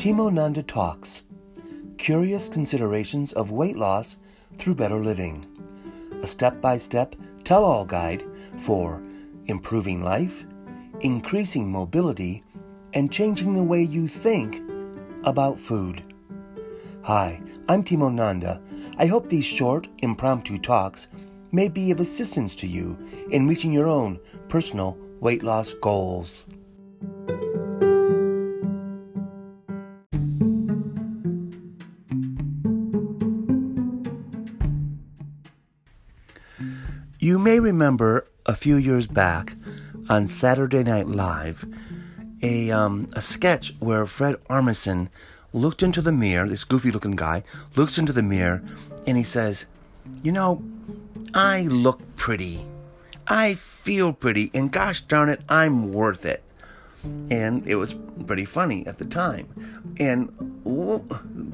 Timo Nanda Talks Curious Considerations of Weight Loss Through Better Living. A step by step tell all guide for improving life, increasing mobility, and changing the way you think about food. Hi, I'm Timo Nanda. I hope these short, impromptu talks may be of assistance to you in reaching your own personal weight loss goals. You may remember a few years back on Saturday Night Live a, um, a sketch where Fred Armisen looked into the mirror, this goofy looking guy, looks into the mirror and he says, You know, I look pretty. I feel pretty, and gosh darn it, I'm worth it. And it was pretty funny at the time. And,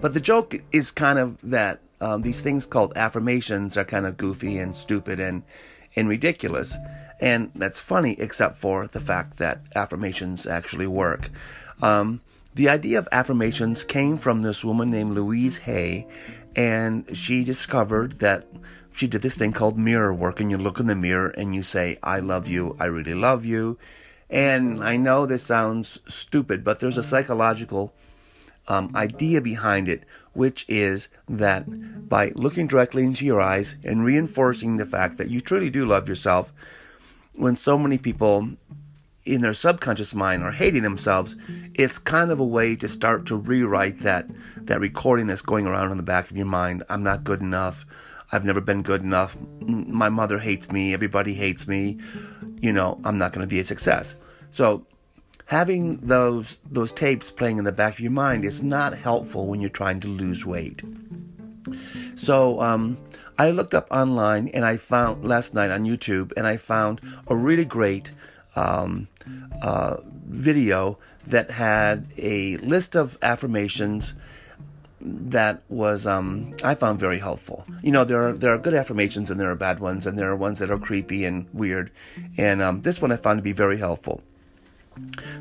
but the joke is kind of that um, these things called affirmations are kind of goofy and stupid and, and ridiculous. And that's funny, except for the fact that affirmations actually work. Um, the idea of affirmations came from this woman named Louise Hay, and she discovered that she did this thing called mirror work, and you look in the mirror and you say, I love you, I really love you. And I know this sounds stupid, but there's a psychological um, idea behind it, which is that by looking directly into your eyes and reinforcing the fact that you truly do love yourself, when so many people in their subconscious mind are hating themselves, it's kind of a way to start to rewrite that that recording that's going around in the back of your mind. I'm not good enough. I've never been good enough. My mother hates me. Everybody hates me. You know, I'm not going to be a success. So having those those tapes playing in the back of your mind is not helpful when you're trying to lose weight. So um, I looked up online and I found last night on YouTube and I found a really great um, uh, video that had a list of affirmations that was um, I found very helpful. You know, there are there are good affirmations and there are bad ones, and there are ones that are creepy and weird. And um, this one I found to be very helpful.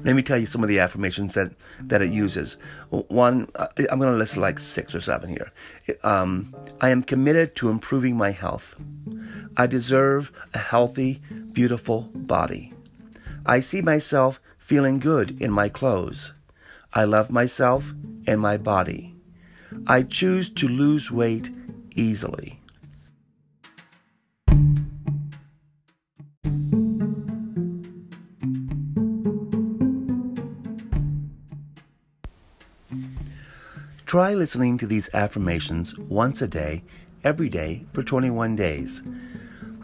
Let me tell you some of the affirmations that, that it uses. One, I'm going to list like six or seven here. Um, I am committed to improving my health. I deserve a healthy, beautiful body. I see myself feeling good in my clothes. I love myself and my body. I choose to lose weight easily. Try listening to these affirmations once a day, every day, for 21 days.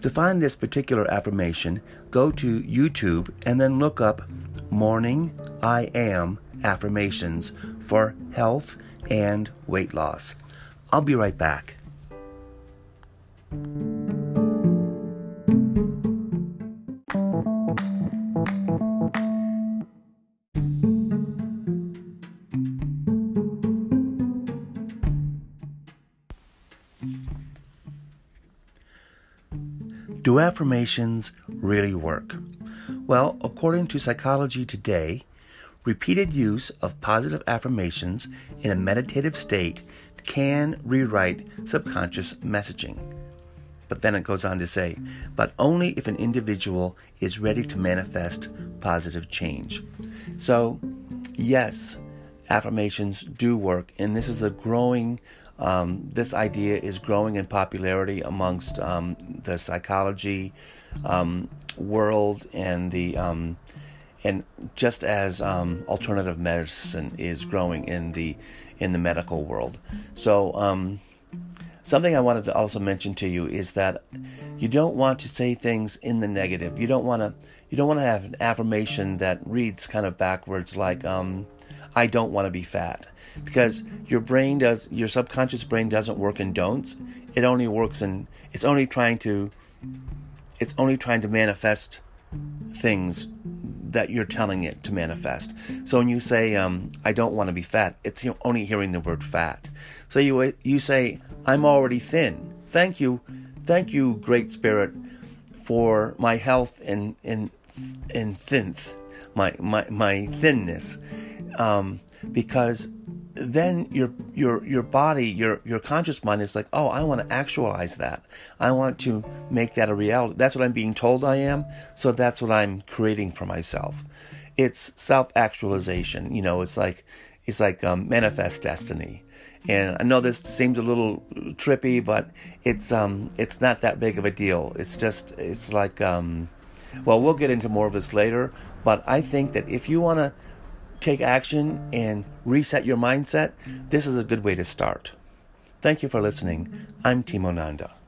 To find this particular affirmation, go to YouTube and then look up Morning I Am Affirmations for health and weight loss. I'll be right back. Do affirmations really work? Well, according to Psychology Today, repeated use of positive affirmations in a meditative state can rewrite subconscious messaging. But then it goes on to say, but only if an individual is ready to manifest positive change. So, yes, affirmations do work, and this is a growing um, this idea is growing in popularity amongst um, the psychology um, world and the um, and just as um, alternative medicine is growing in the in the medical world. So um, something I wanted to also mention to you is that you don't want to say things in the negative. You don't want to you don't want to have an affirmation that reads kind of backwards like I don't want to be fat. Because your brain does your subconscious brain doesn't work in don'ts. It only works in it's only trying to it's only trying to manifest things that you're telling it to manifest. So when you say um, i don't want to be fat it's only hearing the word fat. So you you say i'm already thin. Thank you thank you great spirit for my health and and and thin my my my thinness um, because then your your your body, your your conscious mind is like, oh, I want to actualize that. I want to make that a reality. That's what I'm being told I am. So that's what I'm creating for myself. It's self-actualization. You know, it's like it's like um, manifest destiny. And I know this seems a little trippy, but it's um it's not that big of a deal. It's just it's like um well, we'll get into more of this later, but I think that if you want to take action and reset your mindset, this is a good way to start. Thank you for listening. I'm Timo Nanda.